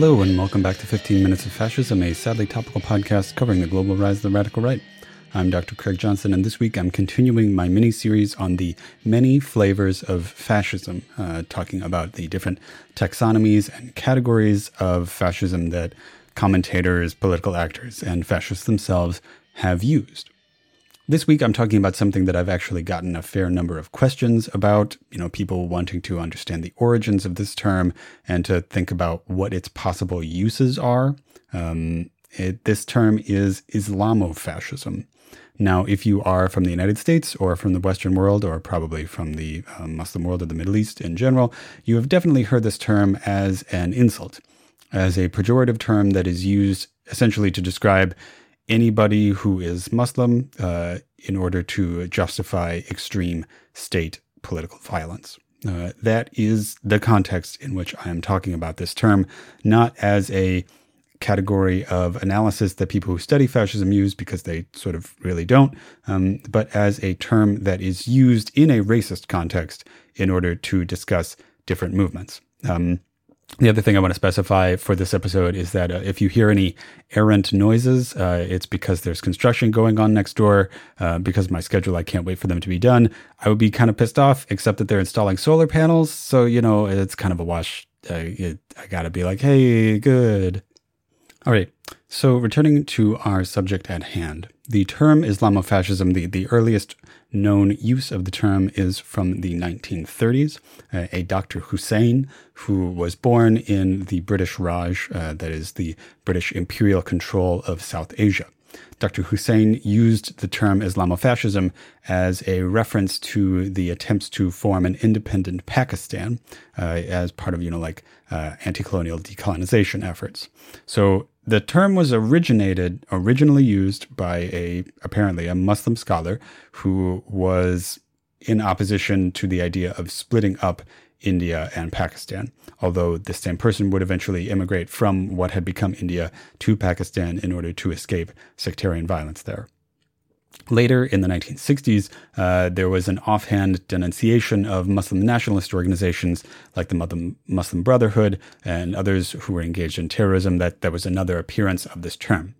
Hello, and welcome back to 15 Minutes of Fascism, a sadly topical podcast covering the global rise of the radical right. I'm Dr. Craig Johnson, and this week I'm continuing my mini series on the many flavors of fascism, uh, talking about the different taxonomies and categories of fascism that commentators, political actors, and fascists themselves have used. This week, I'm talking about something that I've actually gotten a fair number of questions about. You know, people wanting to understand the origins of this term and to think about what its possible uses are. Um, it, this term is Islamofascism. Now, if you are from the United States or from the Western world, or probably from the uh, Muslim world or the Middle East in general, you have definitely heard this term as an insult, as a pejorative term that is used essentially to describe anybody who is Muslim uh, in order to justify extreme state political violence. Uh, that is the context in which I am talking about this term, not as a category of analysis that people who study fascism use because they sort of really don't, um, but as a term that is used in a racist context in order to discuss different movements. Um, the other thing I want to specify for this episode is that uh, if you hear any errant noises, uh, it's because there's construction going on next door. Uh, because my schedule, I can't wait for them to be done. I would be kind of pissed off, except that they're installing solar panels. So, you know, it's kind of a wash. It, I got to be like, hey, good. All right. So, returning to our subject at hand, the term Islamofascism, the, the earliest known use of the term is from the 1930s. Uh, a Dr. Hussein, who was born in the British Raj, uh, that is the British imperial control of South Asia. Dr. Hussein used the term Islamofascism as a reference to the attempts to form an independent Pakistan uh, as part of, you know, like uh, anti colonial decolonization efforts. So the term was originated, originally used by a, apparently, a Muslim scholar who was in opposition to the idea of splitting up India and Pakistan, although the same person would eventually immigrate from what had become India to Pakistan in order to escape sectarian violence there. Later in the 1960s, uh, there was an offhand denunciation of Muslim nationalist organizations like the Muslim Brotherhood and others who were engaged in terrorism that there was another appearance of this term.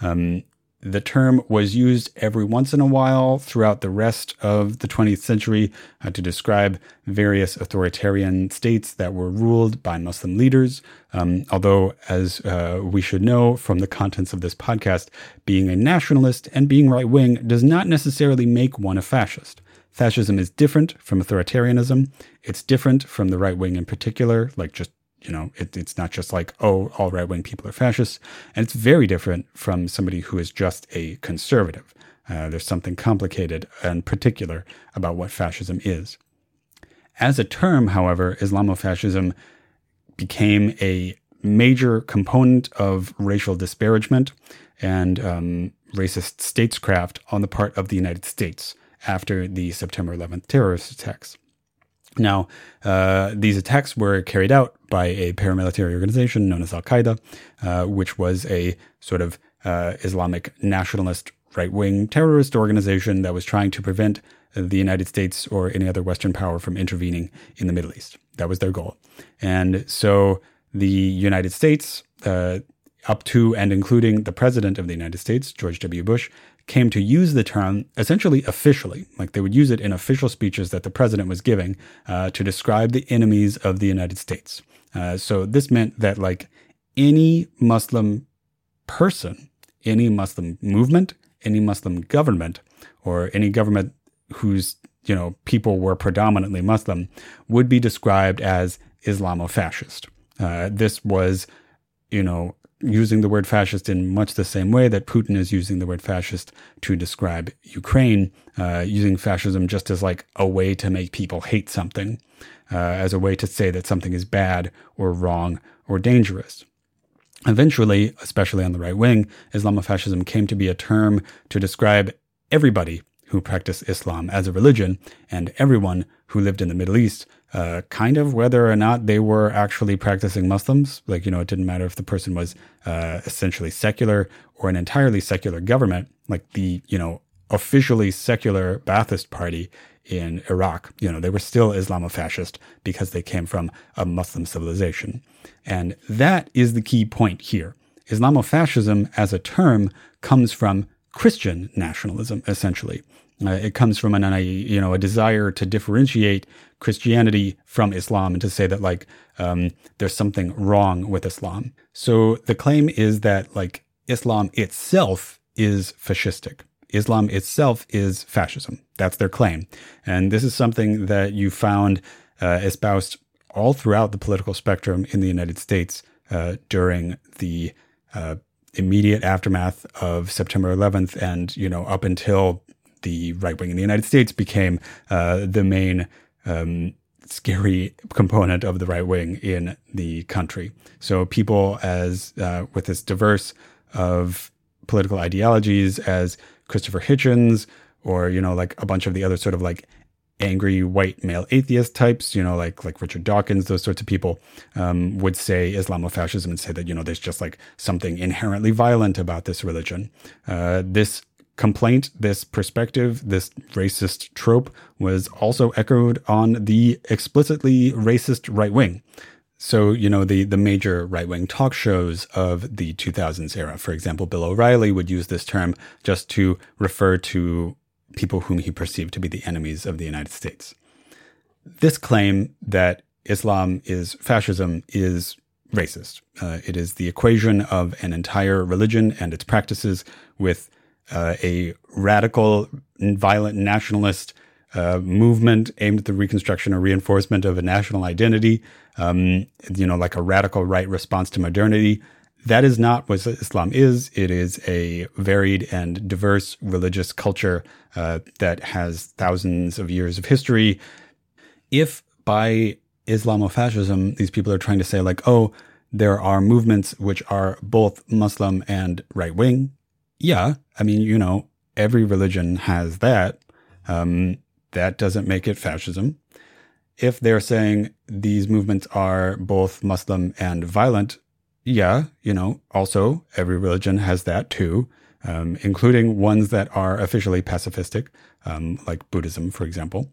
Um, the term was used every once in a while throughout the rest of the 20th century uh, to describe various authoritarian states that were ruled by Muslim leaders. Um, although, as uh, we should know from the contents of this podcast, being a nationalist and being right wing does not necessarily make one a fascist. Fascism is different from authoritarianism. It's different from the right wing in particular, like just you know, it, it's not just like, oh, all right wing people are fascists. And it's very different from somebody who is just a conservative. Uh, there's something complicated and particular about what fascism is. As a term, however, Islamofascism became a major component of racial disparagement and um, racist statescraft on the part of the United States after the September 11th terrorist attacks. Now, uh, these attacks were carried out by a paramilitary organization known as Al Qaeda, uh, which was a sort of uh, Islamic nationalist right wing terrorist organization that was trying to prevent the United States or any other Western power from intervening in the Middle East. That was their goal. And so the United States, uh, up to and including the President of the United States, George W. Bush, came to use the term essentially officially. Like they would use it in official speeches that the president was giving uh, to describe the enemies of the United States. Uh, so this meant that like any Muslim person, any Muslim movement, any Muslim government, or any government whose you know people were predominantly Muslim would be described as Islamofascist. Uh, this was, you know, using the word fascist in much the same way that Putin is using the word fascist to describe Ukraine, uh, using fascism just as like a way to make people hate something, uh, as a way to say that something is bad or wrong or dangerous. Eventually, especially on the right wing, Islamofascism came to be a term to describe everybody who practiced Islam as a religion and everyone who lived in the Middle East uh, kind of whether or not they were actually practicing Muslims. Like, you know, it didn't matter if the person was uh, essentially secular or an entirely secular government, like the, you know, officially secular Ba'athist Party in Iraq. You know, they were still Islamofascist because they came from a Muslim civilization. And that is the key point here. Islamofascism as a term comes from Christian nationalism, essentially. Uh, it comes from an, a, you know, a desire to differentiate Christianity from Islam and to say that like um, there's something wrong with Islam. So the claim is that like Islam itself is fascistic. Islam itself is fascism. That's their claim. And this is something that you found uh, espoused all throughout the political spectrum in the United States uh, during the uh, immediate aftermath of September 11th, and you know up until the right wing in the United States became uh, the main um, scary component of the right wing in the country. So people as uh, with this diverse of political ideologies as Christopher Hitchens or you know like a bunch of the other sort of like angry white male atheist types, you know, like like Richard Dawkins, those sorts of people, um, would say Islamofascism and say that you know there's just like something inherently violent about this religion. Uh, this complaint, this perspective, this racist trope was also echoed on the explicitly racist right wing. So, you know, the, the major right wing talk shows of the 2000s era, for example, Bill O'Reilly would use this term just to refer to people whom he perceived to be the enemies of the United States. This claim that Islam is fascism is racist. Uh, it is the equation of an entire religion and its practices with uh, a radical, violent nationalist uh, movement aimed at the reconstruction or reinforcement of a national identity, um, you know, like a radical right response to modernity that is not what Islam is. It is a varied and diverse religious culture uh, that has thousands of years of history. If by Islamofascism, these people are trying to say, like, oh, there are movements which are both Muslim and right wing. Yeah, I mean, you know, every religion has that. Um, that doesn't make it fascism. If they're saying these movements are both Muslim and violent, yeah, you know, also every religion has that too, um, including ones that are officially pacifistic, um, like Buddhism, for example.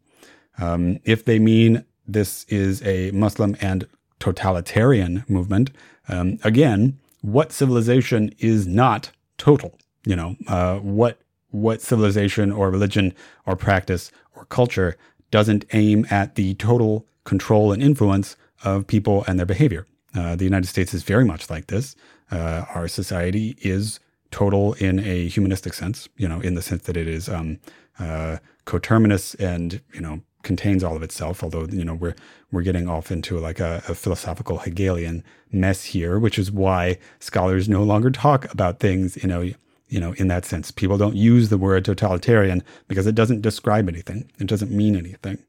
Um, if they mean this is a Muslim and totalitarian movement, um, again, what civilization is not total? You know, uh, what what civilization or religion or practice or culture doesn't aim at the total control and influence of people and their behavior? Uh, the United States is very much like this. Uh, our society is total in a humanistic sense, you know, in the sense that it is um, uh, coterminous and you know contains all of itself. Although you know we're we're getting off into like a, a, philosophical Hegelian mess here, which is why scholars no longer talk about things, you know. You know, in that sense, people don't use the word totalitarian because it doesn't describe anything. It doesn't mean anything.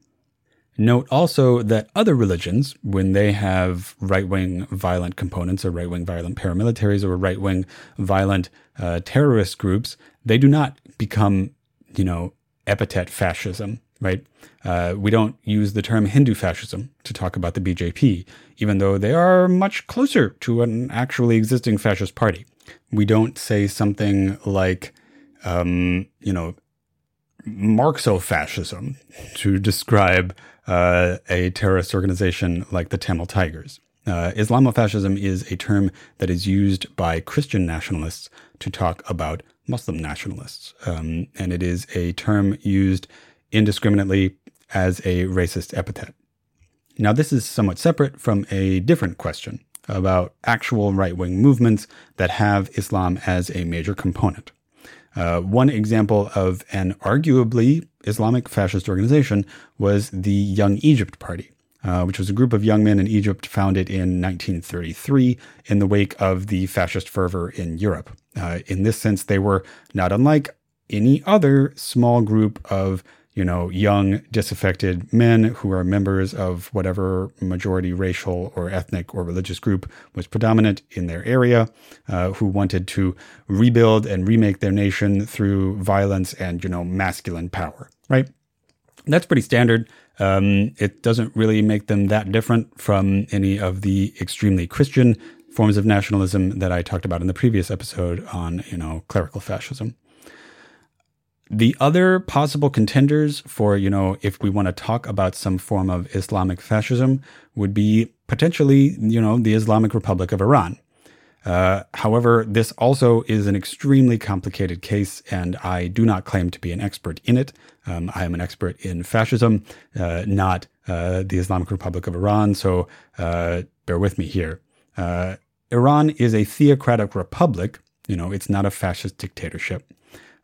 Note also that other religions, when they have right wing violent components or right wing violent paramilitaries or right wing violent uh, terrorist groups, they do not become, you know, epithet fascism, right? Uh, we don't use the term Hindu fascism to talk about the BJP, even though they are much closer to an actually existing fascist party. We don't say something like, um, you know, Marxo-fascism to describe uh, a terrorist organization like the Tamil Tigers. Uh, Islamofascism is a term that is used by Christian nationalists to talk about Muslim nationalists. Um, and it is a term used indiscriminately as a racist epithet. Now, this is somewhat separate from a different question about actual right wing movements that have Islam as a major component. Uh, one example of an arguably Islamic fascist organization was the Young Egypt Party, uh, which was a group of young men in Egypt founded in 1933 in the wake of the fascist fervor in Europe. Uh, in this sense, they were not unlike any other small group of you know, young, disaffected men who are members of whatever majority racial or ethnic or religious group was predominant in their area, uh, who wanted to rebuild and remake their nation through violence and, you know, masculine power, right? That's pretty standard. Um, it doesn't really make them that different from any of the extremely Christian forms of nationalism that I talked about in the previous episode on, you know, clerical fascism. The other possible contenders for, you know, if we want to talk about some form of Islamic fascism would be potentially, you know, the Islamic Republic of Iran. Uh, however, this also is an extremely complicated case, and I do not claim to be an expert in it. Um, I am an expert in fascism, uh, not uh, the Islamic Republic of Iran, so uh, bear with me here. Uh, Iran is a theocratic republic. You know, it's not a fascist dictatorship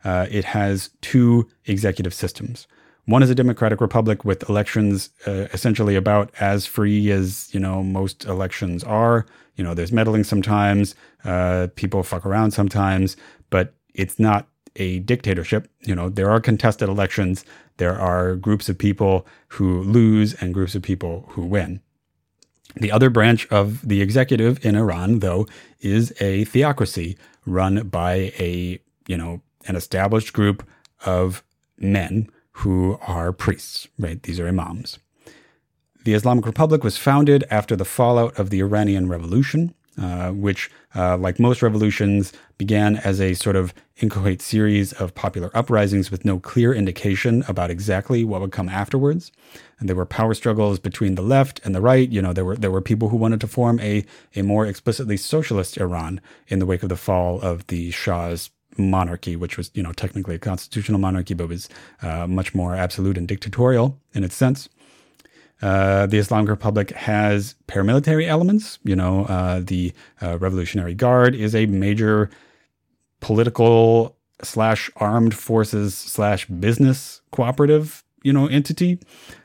uh, it has two executive systems. One is a democratic republic with elections uh, essentially about as free as you know most elections are. You know, there's meddling sometimes, uh, people fuck around sometimes, but it's not a dictatorship. You know, there are contested elections. There are groups of people who lose and groups of people who win. The other branch of the executive in Iran, though, is a theocracy run by a you know an established group of men who are priests, right? These are imams. The Islamic Republic was founded after the fallout of the Iranian Revolution, uh, which, uh, like most revolutions, began as a sort of inchoate series of popular uprisings with no clear indication about exactly what would come afterwards. And there were power struggles between the left and the right. You know, there were there were people who wanted to form a a more explicitly socialist Iran in the wake of the fall of the Shah's monarchy, which was, you know, technically a constitutional monarchy, but was uh, much more absolute and dictatorial in its sense. Uh, the Islamic Republic has paramilitary elements. You know, uh, the uh, Revolutionary Guard is a major political slash armed forces slash business cooperative, you know, entity.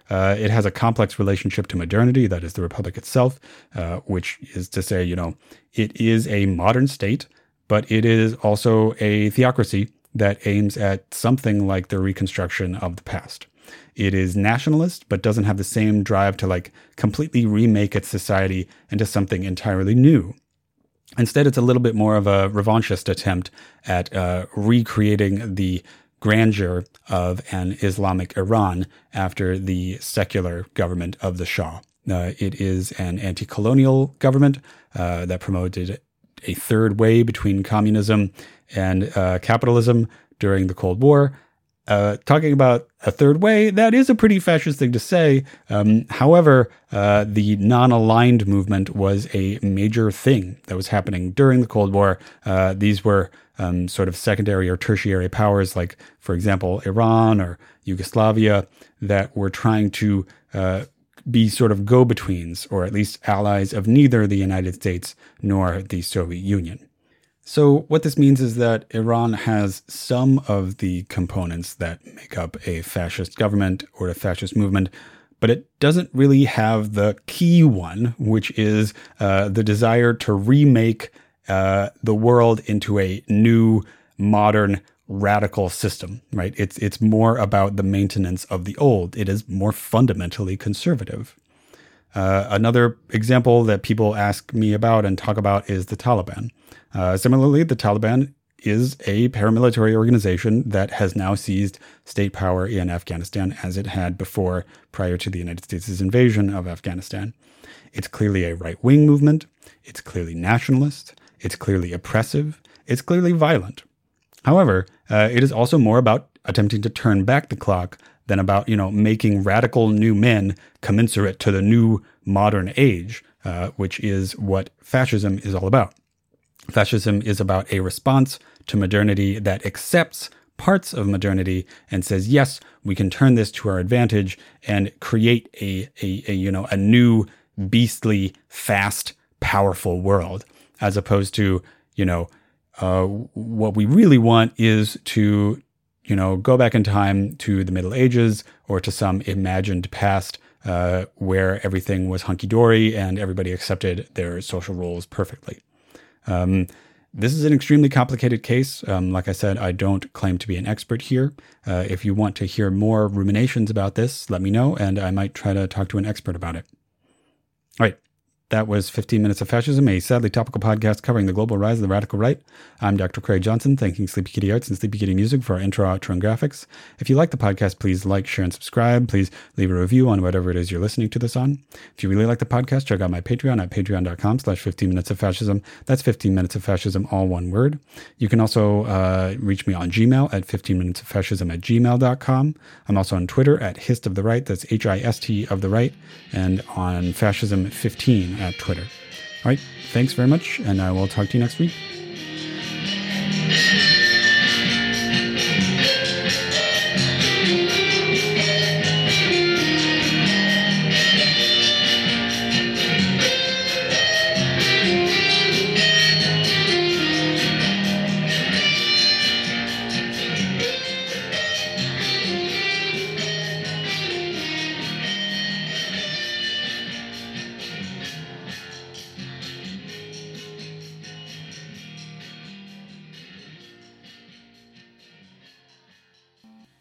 Uh, it has a complex relationship to modernity, that is the Republic itself, uh, which is to say, you know, it is a modern state but it is also a theocracy that aims at something like the reconstruction of the past. It is nationalist, but doesn't have the same drive to like completely remake its society into something entirely new. Instead, it's a little bit more of a revanchist attempt at uh, recreating the grandeur of an Islamic Iran after the secular government of the Shah. Uh, it is an anti colonial government uh, that promoted a third way between communism and uh, capitalism during the Cold War. Uh, talking about a third way, that is a pretty fascist thing to say. Um, however, uh, the non aligned movement was a major thing that was happening during the Cold War. Uh, these were um, sort of secondary or tertiary powers, like, for example, Iran or Yugoslavia, that were trying to uh, be sort of go betweens, or at least allies of neither the United States nor the Soviet Union. So, what this means is that Iran has some of the components that make up a fascist government or a fascist movement, but it doesn't really have the key one, which is uh, the desire to remake uh, the world into a new, modern, radical system, right? It's it's more about the maintenance of the old. It is more fundamentally conservative. Uh, another example that people ask me about and talk about is the Taliban. Uh, similarly, the Taliban is a paramilitary organization that has now seized state power in Afghanistan as it had before prior to the United States' invasion of Afghanistan. It's clearly a right wing movement. It's clearly nationalist. It's clearly oppressive. It's clearly violent. However, uh, it is also more about attempting to turn back the clock than about you know making radical new men commensurate to the new modern age, uh, which is what fascism is all about. Fascism is about a response to modernity that accepts parts of modernity and says, yes, we can turn this to our advantage and create a, a, a you know a new beastly, fast, powerful world, as opposed to you know uh, what we really want is to, you know, go back in time to the Middle Ages or to some imagined past uh, where everything was hunky dory and everybody accepted their social roles perfectly. Um, this is an extremely complicated case. Um, like I said, I don't claim to be an expert here. Uh, if you want to hear more ruminations about this, let me know, and I might try to talk to an expert about it. All right. That was 15 Minutes of Fascism, a sadly topical podcast covering the global rise of the radical right. I'm Dr. Craig Johnson, thanking Sleepy Kitty Arts and Sleepy Kitty Music for our intro, outro, and graphics. If you like the podcast, please like, share, and subscribe. Please leave a review on whatever it is you're listening to this on. If you really like the podcast, check out my Patreon at patreon.com slash 15 Minutes of Fascism. That's 15 Minutes of Fascism, all one word. You can also uh, reach me on Gmail at 15 Minutes of Fascism at gmail.com. I'm also on Twitter at Hist of the Right, that's H I S T of the Right, and on Fascism 15 at Twitter. All right. Thanks very much, and I will talk to you next week.